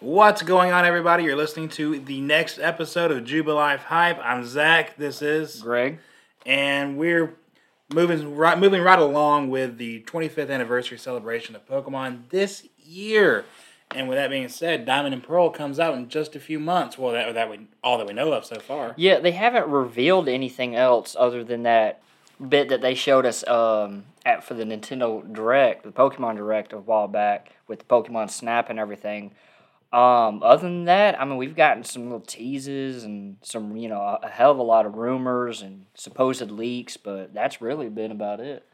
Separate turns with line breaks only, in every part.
What's going on, everybody? You're listening to the next episode of Jubilife Hype. I'm Zach. This is
Greg.
and we're moving right moving right along with the 25th anniversary celebration of Pokemon this year. And with that being said, Diamond and Pearl comes out in just a few months. Well, that that we all that we know of so far.
Yeah, they haven't revealed anything else other than that bit that they showed us um, at for the Nintendo Direct, the Pokemon Direct a while back with the Pokemon Snap and everything. Um, other than that, I mean, we've gotten some little teases and some, you know, a, hell of a lot of rumors and supposed leaks, but that's really been about it.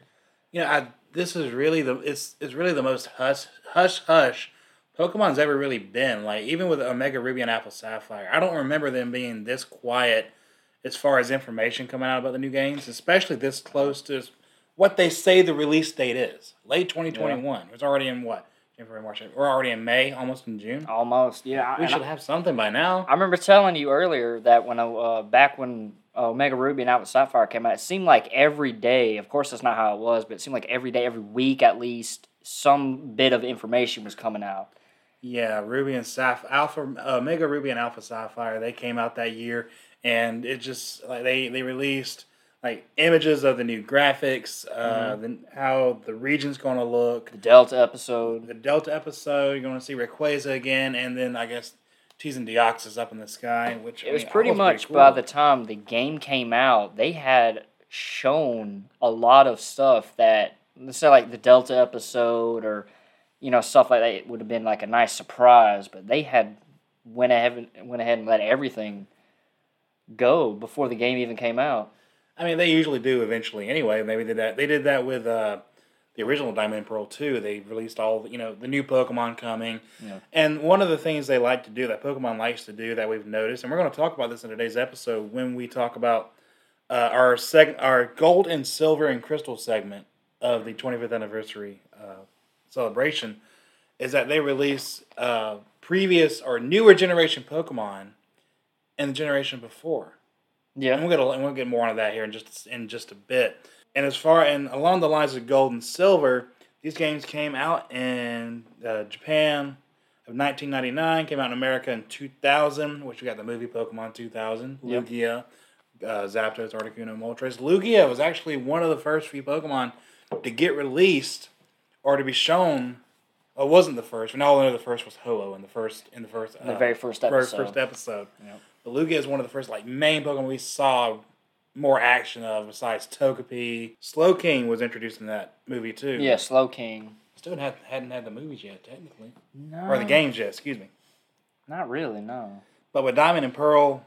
You know, I, this is really the it's it's really the most hush hush hush Pokemon's ever really been. Like even with Omega Ruby and Alpha Sapphire, I don't remember them being this quiet as far as information coming out about the new games, especially this close to what they say the release date is. Late 2021. It's already in what? February, March. We're already in May, almost in June.
Almost, yeah.
We should
I,
have something by now.
I remember telling you earlier that when uh, back when uh, Omega Ruby and Alpha Sapphire came out, it seemed like every day. Of course, that's not how it was, but it seemed like every day, every week at least, some bit of information was coming out.
Yeah, Ruby and Sapphire, Alpha, Omega Ruby and Alpha Sapphire, they came out that year, and it just like they they released like images of the new graphics, uh, the, how the region's going to look,
The Delta episode.
the Delta episode. You're going to see Rayquaza again, and then I guess teasing Deoxys up in the sky, which I
It was
mean,
pretty
almost
much
cool.
by the time the game came out, they had shown a lot of stuff that, let's say, like the Delta episode or, you know, stuff like that it would have been like a nice surprise, but they had went ahead, went ahead and let everything go before the game even came out.
I mean, they usually do eventually anyway. Maybe they did that. They did that with uh, the original Diamond and Pearl too. They released all the, you know the new Pokemon coming,
Yeah.
and one of the things they like to do that Pokemon likes to do that we've noticed, and we're going to talk about this in today's episode when we talk about uh, our seg- our Gold and Silver and Crystal segment of the 25th anniversary uh, celebration, is that they release uh, previous or newer generation Pokemon and the generation before. And
Yeah.
we'll get a, and we'll get more into that here in just in just a bit. And as far and along the lines of gold and silver, these games came out in uh, Japan of 1999, came out in America in 2000, which we got the movie Pokemon 2000,
Yep.
Lugia, uh, Zapdos, Articuno, Moltres. Lugia was actually one of the first few Pokemon to get released or to be shown. Well, it wasn't the first. Know the first was Ho-Oh in the first in the first
The
uh,
very first
first,
episode.
first episode.
Yep.
But Lugia is one of the first like main Pokemon we saw more action of besides Togepi. Slowking was introduced in that movie too.
Yeah, Slowking.
Still had, hadn't had the movies yet, technically.
No.
Or the games yet, excuse me.
Not really, no.
But with Diamond and Pearl,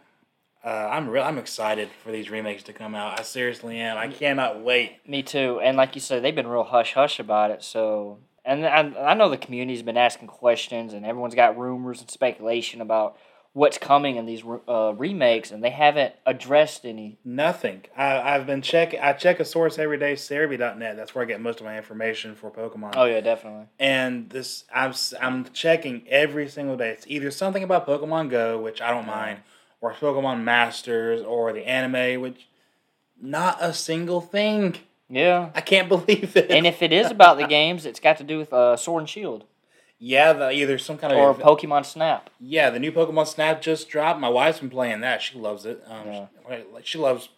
uh, I'm real I'm excited for these remakes to come out. I seriously am. I cannot wait.
Me too. And like you said, they've been real hush hush about it. So, and I, I know the community's been asking questions, and everyone's got rumors and speculation about what's coming in these uh, remakes, and they haven't addressed any.
Nothing. I, I've been checking. I check a source every day, Serebii.net. That's where I get most of my information for Pokemon.
Oh yeah, definitely.
and this I'm I'm checking every single day. It's either something about Pokemon Go, which I don't mind, or Pokemon Masters, or the anime, which not a single thing.
Yeah.
I can't believe it.
And if it is about the games, it's got to do with uh, Sword and Shield
yeah, the, either some kind
or
of or
Pokemon Snap.
yeah, the new Pokemon Snap just dropped. My wife's been playing that. She loves it. Um,
Yeah.
she, like, she loves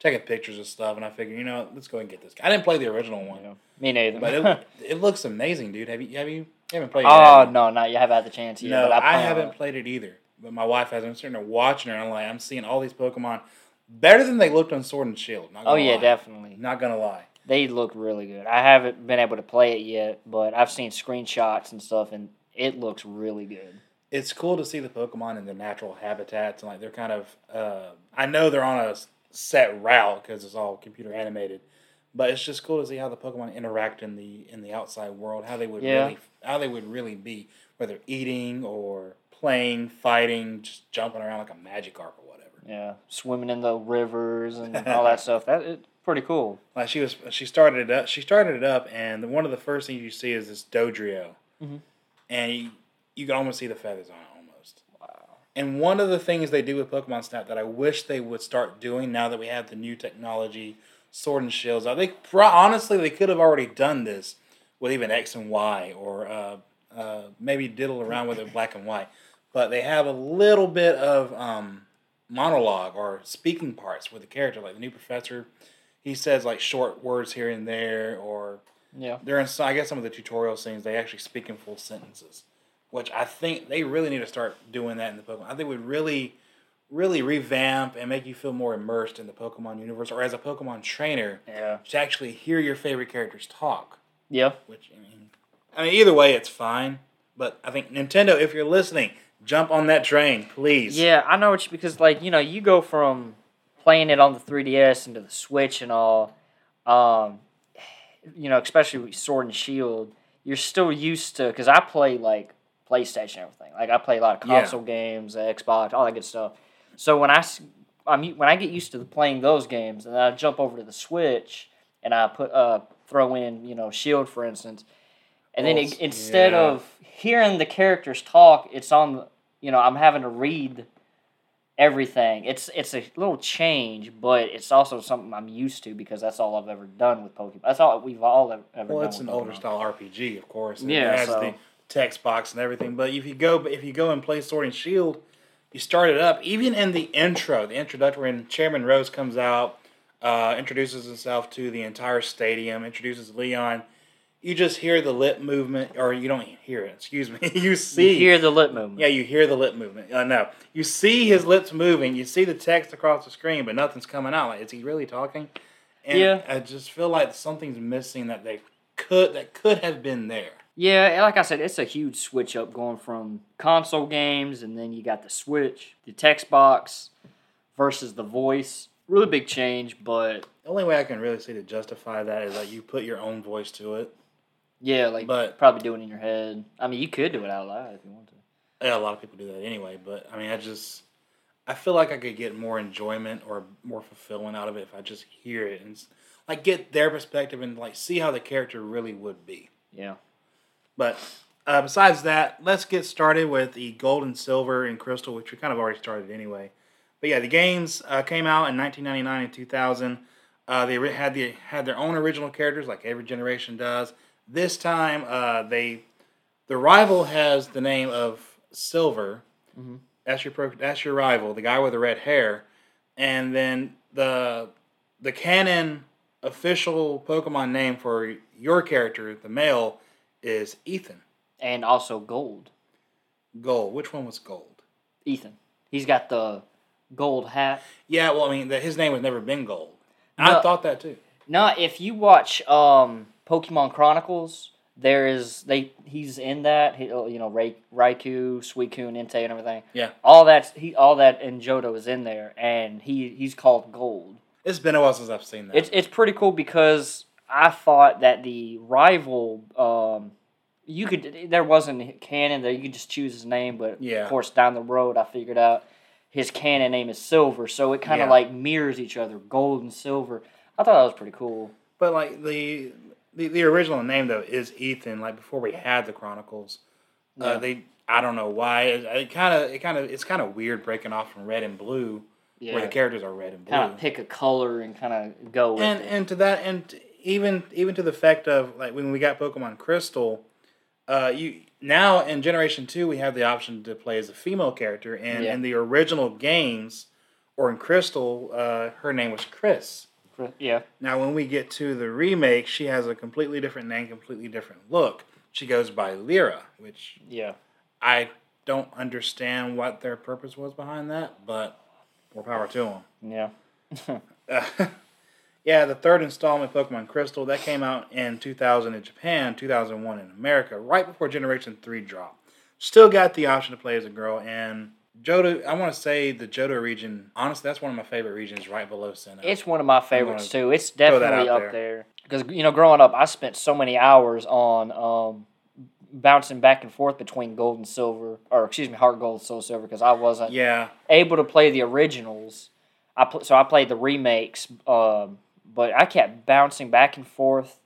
taking pictures of stuff, and I figured, you know, let's go and get this. I didn't play the original one,
Yeah. Me neither.
but it it looks amazing, dude. Have you have you, you haven't played? it,
oh
have you?
no, not you haven't had the chance yet.
No,
but
I,
plan
haven't played it either. But my wife has. I'm sitting there watching her, and I'm like, I'm seeing all these Pokemon better than they looked on Sword and Shield. Not
Oh yeah,
lie.
definitely.
Not gonna lie.
They look really good. I haven't been able to play it yet, but I've seen screenshots and stuff, and it looks really good.
It's cool to see the Pokemon in their natural habitats, and like they're kind of. Uh, I know they're on a set route because it's all computer animated, but it's just cool to see how the Pokemon interact in the in the outside world. How they would
Yeah.
really how they would really be, whether eating or playing, fighting, just jumping around like a Magikarp or whatever.
Yeah, swimming in the rivers and all that stuff. That it's pretty cool.
Like she was, she started it up. She started it up, and one of the first things you see is this Dodrio,
Mhm.
and you, you can almost see the feathers on it almost.
Wow.
And one of the things they do with Pokemon Snap that I wish they would start doing now that we have the new technology, Sword and Shields. I think honestly they could have already done this with even X and Y or uh, uh, maybe diddle around with it black and white, but they have a little bit of um, monologue or speaking parts with the character. Like the new professor, he says like short words here and there, or
Yeah.
during some, I guess some of the tutorial scenes they actually speak in full sentences, which I think they really need to start doing that in the Pokemon. I think would really, really revamp and make you feel more immersed in the Pokemon universe, or as a Pokemon trainer,
Yeah.
to actually hear your favorite characters talk.
Yeah.
Which I mean, I mean either way it's fine, but I think Nintendo, if you're listening, jump on that train, please.
Yeah, I know what you because like you know you go from playing it on the 3DS into the Switch and all, um, you know especially with Sword and Shield, you're still used to because I play like PlayStation and everything. Like I play a lot of
Yeah.
console games, Xbox, all that good stuff. So when I I'm, when I get used to playing those games and then I jump over to the Switch and I put uh throw in you know Shield for instance, and then it, instead
yeah.
of hearing the characters talk, it's on you know I'm having to read everything. It's it's a little change, but it's also something I'm used to because that's all I've ever done with Pokemon. That's all we've all ever, ever
Well,
done.
it's an older style RPG, of course. and
Yeah,
it has
so-
the text box and everything. But if you go, if you go and play Sword and Shield, you start it up. Even in the intro, the introductory, when Chairman Rose comes out, uh, introduces himself to the entire stadium, introduces Leon. You just hear the lip movement, or you don't hear it. Excuse me. you see.
You hear the lip movement.
Yeah, you hear the lip movement. Uh, no, you see his lips moving. You see the text across the screen, but nothing's coming out. Like, is he really talking? And
Yeah.
I just feel like something's missing that they could that could have been there.
Yeah, like I said, it's a huge switch up going from console games and then you got the Switch, the text box versus the voice. Really big change, but
The only way I can really see to justify that is like you put your own voice to it.
Yeah, like
But-
probably do it in your head. I mean, you could do it out loud if you want to.
Yeah, a lot of people do that anyway. But I mean, I just I feel like I could get more enjoyment or more fulfilling out of it if I just hear it and like get their perspective and like see how the character really would be.
Yeah.
But uh, besides that, let's get started with the gold and silver and crystal, which we kind of already started anyway. But yeah, the games uh, came out in 1999 and 2000. Uh, they had the had their own original characters, like every generation does. This time, uh, they the rival has the name of Silver.
Mhm.
That's your pro, that's your rival, the guy with the red hair, and then the the canon official Pokemon name for your character, the male, is Ethan.
And also gold.
Gold. Which one was gold?
Ethan. He's got the gold hat.
Yeah, well, I mean, the, his name has never been gold.
No.
I thought that too.
No, if you watch um, Pokemon Chronicles, there is they he's in that. He, uh, you know, Rai, Raikou, Suicune, Entei, and everything.
Yeah.
all that he all that in Johto is in there, and he he's called Gold.
It's been a while since I've seen that.
It's it's pretty cool because I thought that the rival, um, you could there wasn't a canon there. You could just choose his name, but
Yeah.
of course down the road I figured out his canon name is Silver, so it kind of
Yeah.
like mirrors each other, gold and silver. I thought that was pretty cool.
but like the, the the original name though is Ethan. Like before we had the Chronicles,
Yeah.
uh, they I don't know why it kind of it kind of it's kind of weird breaking off from red and blue where the characters are red and blue.
kind of pick a color and kind of go with
and
it.
and to that and even even to the fact of like when we got Pokemon Crystal, uh, you now in Generation Two we have the option to play as a female character, and
Yeah.
in the original games or in Crystal, uh, her name was Chris.
Yeah,
Now when we get to the remake, she has a completely different name, completely different look. She goes by Lyra, which
yeah,
I don't understand what their purpose was behind that, but more power to them.
yeah.
Uh, yeah, the third installment, Pokemon Crystal, that came out in 2000 in Japan, 2001 in America, right before Generation 3 dropped. Still got the option to play as a girl, and Johto, I want to say the Johto region, honestly, that's one of my favorite regions right below Sinnoh.
It's one of my favorites too. It's definitely up there because you know, growing up, I spent so many hours on um, bouncing back and forth between gold and silver, or excuse me, heart gold, soul silver, because I wasn't
yeah,
able to play the originals. I pl- so I played the remakes, um, but I kept bouncing back and forth,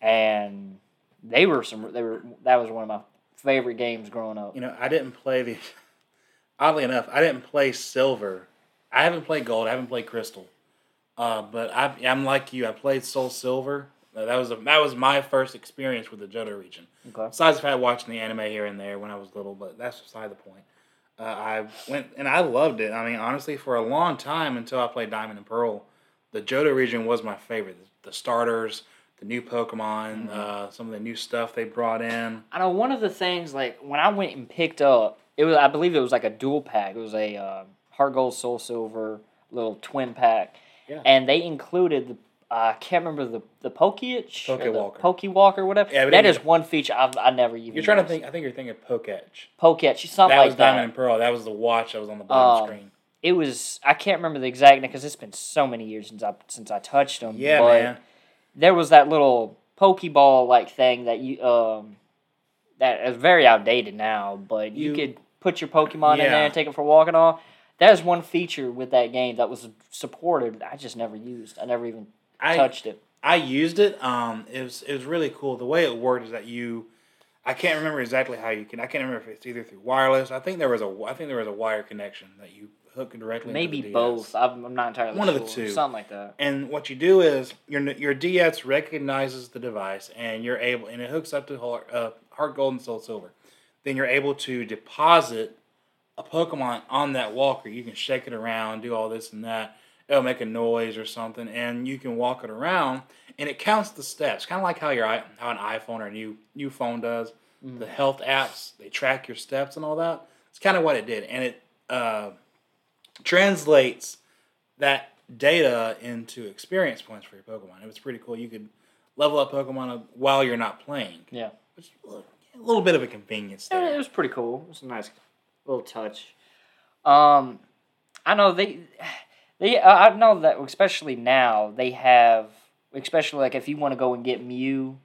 and they were some. They were that was one of my favorite games growing up.
you know, I didn't play the, oddly enough, I didn't play Silver. I haven't played Gold, I haven't played Crystal. Uh, but I, I'm like you, I played Soul Silver, Uh, That was a, that was my first experience with the Johto region.
Okay.
Besides the fact watching the anime here and there when I was little, but that's beside the point. Uh, I went and I loved it. I mean, honestly, for a long time until I played Diamond and Pearl, the Johto region was my favorite. The starters, the new Pokemon, uh, some of the new stuff they brought in.
I know one of the things like when I went and picked up it was I believe it was like a dual pack. It was a uh, Heart Gold Soul Silver little twin pack,
Yeah.
and they included the I can't remember the the Pokeitch, or the
Pokewalker.
Pokewalker, whatever.
Yeah, but
that one feature I've I never even.
You're trying to think. I think you're thinking Poketch.
Poketch, something
That
like
was Diamond
that.
and Pearl. That was the watch that was on the bottom
Um,
screen.
It was I can't remember the exact name because it's been so many years since I since I touched them.
Yeah,
but
man.
There was that little Pokeball like thing that you um that is very outdated now, but you,
You-
could put your Pokemon in there and take it for a walk and all. That is one feature with that game that was supported. I just never used. I never even
I
touched it.
I used it. Um, it was it was really cool. The way it worked is that you, I can't remember exactly how you can. I can't remember if it's either through wireless. I think there was a I think there was a wire connection that you hook directly. into
Maybe both. I'm, I'm not entirely
One of the
sure.
two.
Something like that.
And what you do is your your DS recognizes the device, and you're able, and it hooks up to Heart, uh, Heart Gold and Soul Silver. Then you're able to deposit a Pokemon on that walker. You can shake it around, do all this and that. It'll make a noise or something, and you can walk it around, and it counts the steps, kind of like how your how an iPhone or a new new phone does. The health apps they track your steps and all that. It's kind of what it did, and it uh, translates that data into experience points for your Pokemon. It was pretty cool. You could level up Pokemon while you're not playing.
Yeah.
Which a little bit of a convenience
Yeah, It was pretty cool. It was a nice little touch. Um, I know they, they. I know that especially now they have, especially like if you want to go and get Mew,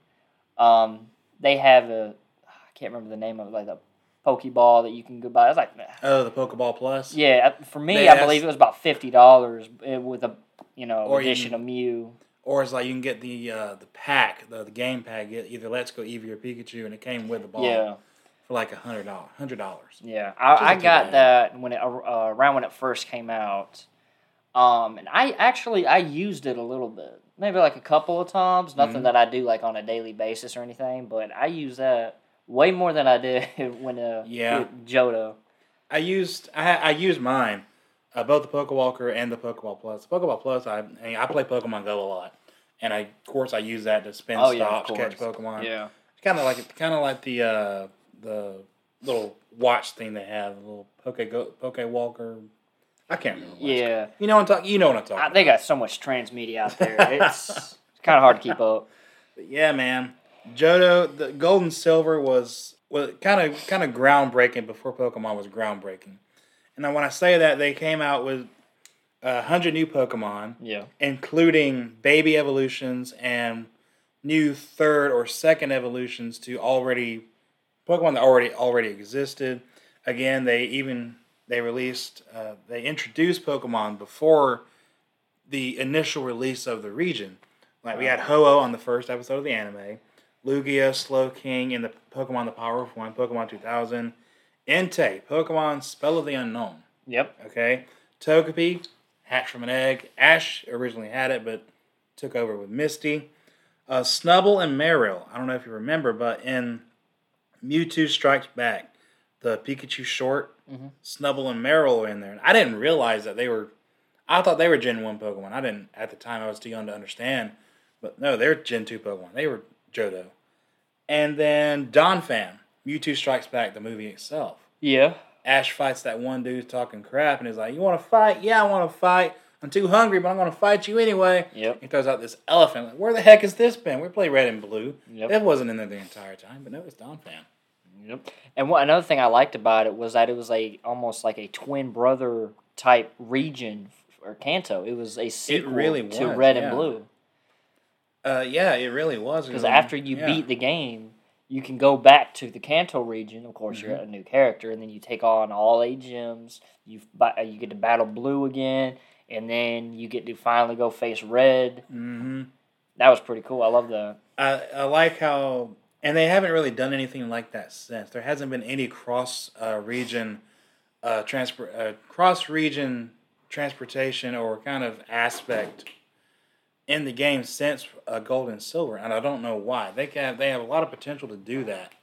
um, they have a, I can't remember the name of it, like the Pokeball that you can go buy. It's like,
Oh, the Pokeball Plus.
yeah, for me,
They
I
asked-
believe it was about fifty dollars with a, you know,
you
addition of Mew.
Or it's like you can get the uh, the pack, the, the game pack, either Let's Go Eevee or Pikachu, and it came with the ball
Yeah.
for like a hundred dollars. Hundred dollars.
Yeah, I, I got
bad.
that when it uh, around when it first came out, um, and I actually I used it a little bit, maybe like a couple of times. Nothing
Mhm.
that I do like on a daily basis or anything, but I use that way more than I did when uh
Yeah.
Jodo.
I used I, I used mine, uh, both the Pokewalker and the Pokeball Plus. The Pokeball Plus, I, I play Pokemon Go a lot, and I of course I use that to spin
Oh, yeah,
stops, catch. Pokemon.
Yeah,
kind of like kind of like the uh, the little watch thing they have, the little Poke Go, Poke Walker. I can't remember. what
yeah.
You know what I'm talking. You know what I'm talking.
I,
about.
they got so much transmedia out there. It's kind of hard to keep up.
But yeah, man. Johto, the Gold and Silver was was kind of kind of groundbreaking before Pokemon was groundbreaking. And then when I say that, they came out with a hundred new Pokemon,
Yeah,
including baby evolutions and new third or second evolutions to already Pokemon that already already existed. Again, they even they released uh, they introduced Pokemon before the initial release of the region. Like we had Ho-Oh on the first episode of the anime, Lugia, Slowking in the Pokemon The Power of One, Pokemon 2000, Entei, Pokemon Spell of the Unknown.
yep.
Okay, Togepi, hatched from an egg. Ash originally had it, but took over with Misty. Uh, Snubbull and Marill. I don't know if you remember, but in Mewtwo Strikes Back, the Pikachu short,
Mhm.
Snubbull and Marill were in there. And I didn't realize that they were. I thought they were Gen One Pokemon. I didn't at the time. I was too young to understand. But no, they're Gen Two Pokemon. They were Johto. And then Donphan, Mewtwo Strikes Back, the movie itself.
Yeah,
Ash fights that one dude talking crap and he's like, You want to fight? Yeah, I want to fight. I'm too hungry, but I'm going to fight you anyway.
yep,
He throws out this elephant. Like, Where the heck has this been? We play red and blue.
Yep.
It wasn't in there the entire time, but no, it's Donphan.
yep. And what another thing I liked about it was that it was a almost like a twin brother type region or Kanto. It was a sequel
really was, to
Red
yeah.
and Blue.
Uh, yeah, it really was.
Because after you
yeah.
beat the game, you can go back to the Kanto region. Of course, you're
Mm-hmm.
a new character, and then you take on all eight gyms. You you get to battle Blue again, and then you get to finally go face Red.
hmm
That was pretty cool. I love that.
I, I like how, and they haven't really done anything like that since. There hasn't been any cross uh, region, uh, transport, uh, cross region transportation or kind of aspect in the game since uh, Gold and Silver, and I don't know why. They can they have a lot of potential to do that,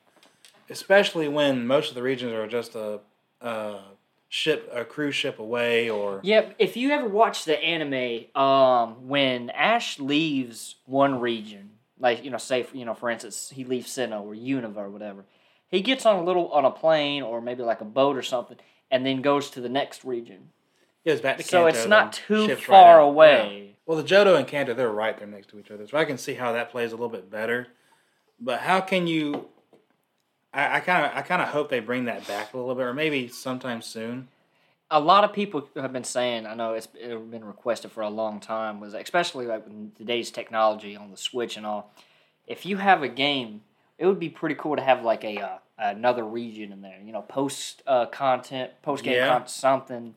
especially when most of the regions are just a, a ship, a cruise ship away, or
Yeah, if you ever watch the anime, um, when Ash leaves one region, like you know, say you know, for instance, he leaves Sinnoh or Unova or whatever, he gets on a little on a plane or maybe like a boat or something, and then goes to the next region.
goes back to
So
Kanto,
it's not too far
right
away.
Yeah. Well, the Johto and Kanto, they're right there next to each other, so I can see how that plays a little bit better. But how can you? I kind of I kind of hope they bring that back a little bit, or maybe sometime soon.
a lot of people have been saying, I know it's been requested for a long time, was especially like with today's technology on the Switch and all. If you have a game, it would be pretty cool to have like a uh, another region in there. You know, post uh, content, post game
Yeah.
content, something,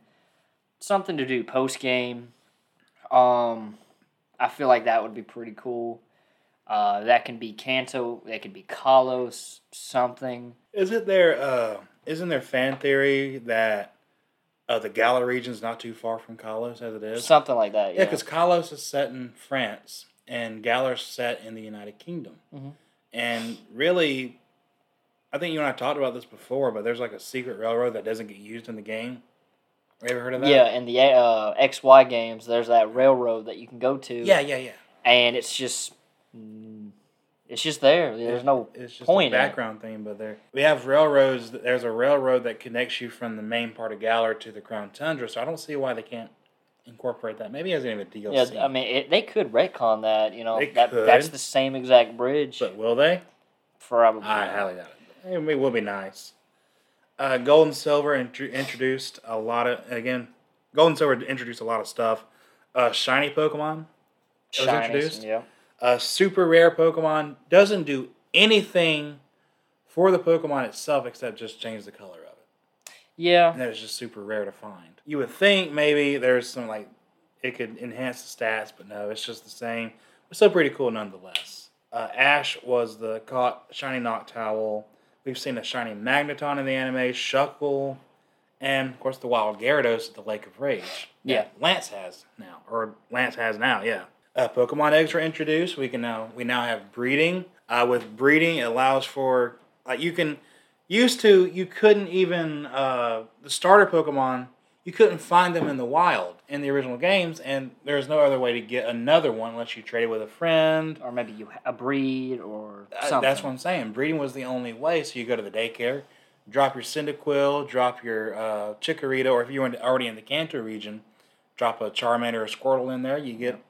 something to do post game. Um, I feel like that would be pretty cool. Uh, that can be Kanto. That could be Kalos. Something.
Isn't there uh isn't there fan theory that uh, the Galar region's not too far from Kalos as it is?
Something like that.
Yeah,
Yeah.
because Kalos is set in France and Galar's set in the United Kingdom.
Mhm.
And really, I think you and I talked about this before, but there's like a secret railroad that doesn't get used in the game. Have you ever heard of that?
Yeah, in the uh, XY games, there's that railroad that you can go to.
Yeah, yeah, yeah.
and it's just, it's just there. There's no
It's just
point
a background thing, but there we have railroads. There's a railroad that connects you from the main part of Galar to the Crown Tundra, so I don't see why they can't incorporate that. Maybe as even a DLC.
Yeah, I mean, it, they could retcon that. You know,
They
that
could.
that's the same exact bridge.
but will they?
Probably.
I highly doubt it. It will be nice. Uh, Gold and Silver intro- introduced a lot of again. Gold and Silver introduced a lot of stuff. Uh, shiny Pokemon, was introduced?
Yeah.
uh, super rare Pokemon doesn't do anything for the Pokemon itself except just change the color of it,
Yeah.
and that is just super rare to find. You would think maybe there's some like it could enhance the stats, but no, it's just the same. It's still pretty cool nonetheless. Uh, Ash was the caught shiny Noctowl. We've seen a shiny Magneton in the anime, Shuckle, and of course the wild Gyarados at the Lake of Rage.
Yeah.
Lance has now, or Lance has now, yeah. Uh, Pokemon eggs were introduced. We can now we now have breeding. Uh, with breeding, it allows for like you can used to you couldn't even uh, the starter Pokemon you couldn't find them in the wild in the original games, and there's no other way to get another one unless you trade it with a friend.
Or maybe you a breed or
Uh,
something.
That's what I'm saying. Breeding was the only way. So you go to the daycare, drop your Cyndaquil, drop your uh, Chikorita, or if you were already in the Kanto region, drop a Charmander or a Squirtle in there. You get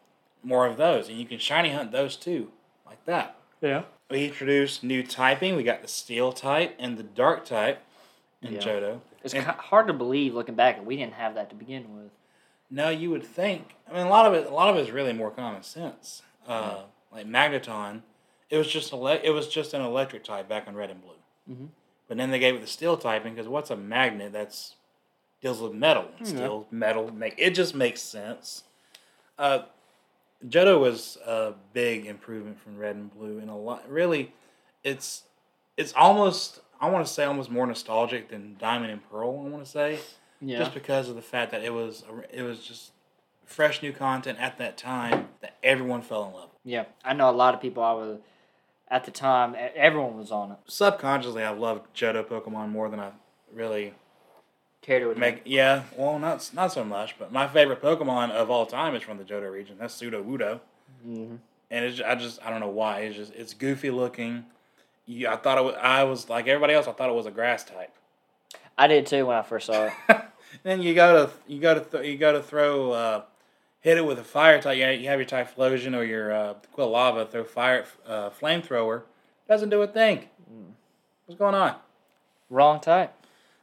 more of those, and you can shiny hunt those too, like that.
Yeah.
We introduced new typing. We got the Steel type and the Dark type in
Yeah.
Johto.
It's
And-
hard to believe looking back that we didn't have that to begin with.
No, you would think. I mean, a lot of it. A lot of it is really more common sense. Uh, Like Magneton, it was just ele- It was just an electric type back in Red and Blue.
Mhm.
But then they gave it the steel typing because what's a magnet that's deals with metal?
Yeah.
Steel, metal. Make it just makes sense. Uh, Johto was a big improvement from Red and Blue, and a lot. Really, it's it's almost. I want to say almost more nostalgic than Diamond and Pearl. I want to say
Yeah.
just because of the fact that it was it was just fresh new content at that time that everyone fell in love. with.
yeah. I know a lot of people I was at the time. Everyone was on it.
Subconsciously, I loved Johto Pokemon more than I really
Cared to
make. Yeah, well, not not so much, but my favorite Pokemon of all time is from the Johto region. That's Sudowoodo,
hmm
and it's I just I don't know why it's just it's goofy looking. You, I thought it was, I was like everybody else. I thought it was a grass type.
I did too when I first saw it.
then you go to you go to th- you go to throw uh, hit it with a fire type. You have, you have your Typhlosion or your uh, Quilava. Throw fire uh, flamethrower. Doesn't do a thing. What's going on?
Wrong type.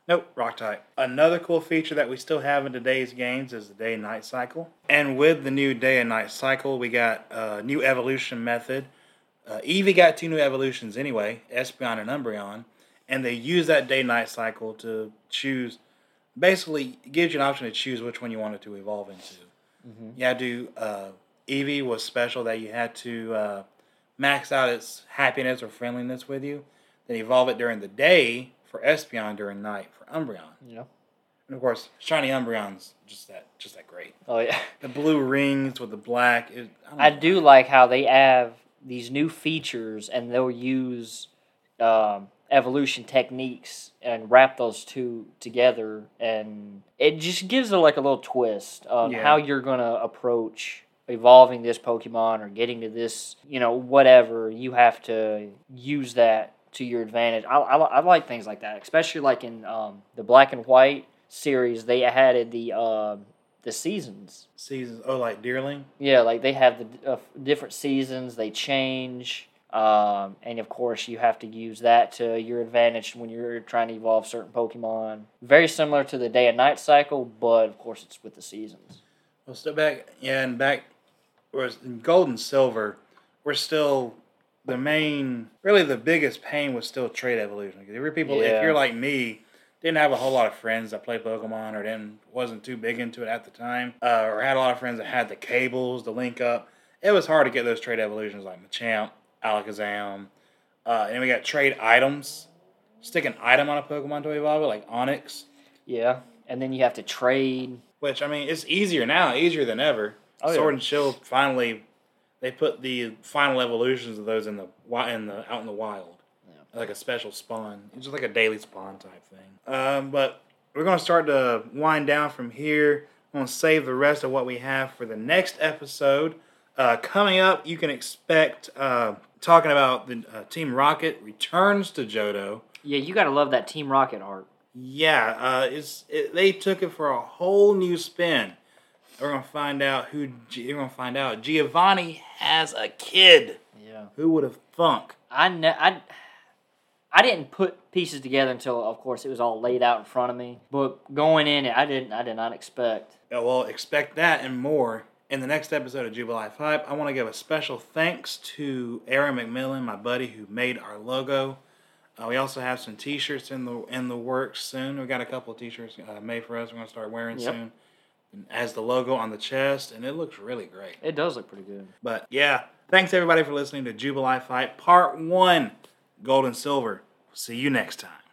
Nope, rock type. Another cool feature that we still have in today's games is the day and night cycle. And with the new day and night cycle, we got a new evolution method. Uh, Eevee got two new evolutions anyway, Espeon and Umbreon, and they use that day night cycle to choose. Basically, gives you an option to choose which one you wanted to evolve into. You had to. Uh, Eevee was special that you had to uh, max out its happiness or friendliness with you, then evolve it during the day for Espeon during night for Umbreon.
Yeah.
And of course, shiny Umbreon's just that just that great.
Oh yeah.
The blue rings with the black. It, don't
I do like how they have these new features and they'll use um, evolution techniques and wrap those two together. And it just gives it like a little twist of
Yeah.
how you're gonna approach evolving this pokemon or getting to this you know whatever. You have to use that to your advantage. I, I, I like things like that especially like in um, the black and white series they added the um the seasons
seasons. Oh, like Deerling.
yeah, like they have the uh, different seasons, they change. Um, and of course, you have to use that to your advantage when you're trying to evolve certain Pokemon. Very similar to the day and night cycle, but of course, it's with the seasons.
Well, still back, yeah, and back, whereas in gold and silver, we're still the main, really the biggest pain was still trade evolution. Because if you're people,
Yeah.
if you're like me, didn't have a whole lot of friends that play Pokemon or didn't wasn't too big into it at the time, uh, or had a lot of friends that had the cables, the link up. It was hard to get those trade evolutions like Machamp, Alakazam, uh, and we got trade items. Stick an item on a Pokemon to evolve it, like Onix.
Yeah, and then you have to trade.
Which I mean, it's easier now, easier than ever.
Oh, yeah.
Sword and Shield finally, they put the final evolutions of those in the in the out in the wild,
Yeah.
Like a special spawn. It's just like a daily spawn type thing. Um, but we're gonna start to wind down from here. I'm gonna save the rest of what we have for the next episode. Uh, coming up, you can expect uh, talking about the uh, Team Rocket returns to Johto.
Yeah, you gotta love that Team Rocket art.
Yeah, uh, it's it, they took it for a whole new spin. We're gonna find out who. You're gonna find out Giovanni has a kid.
Yeah,
Who would have thunk?
I ne- I. I didn't put pieces together until, of course, it was all laid out in front of me. But going in, I didn't. I did not expect.
Yeah, well, expect that and more in the next episode of Jubilife Hype. I want to give a special thanks to Aaron McMillan, my buddy who made our logo. Uh, we also have some T-shirts in the in the works soon. We got a couple of T-shirts uh, made for us. We're gonna start wearing
Yep.
soon. As the logo on the chest, and it looks really great.
It does look pretty good.
But yeah, thanks everybody for listening to Jubilife Hype Part 1 Gold and Silver. See you next time.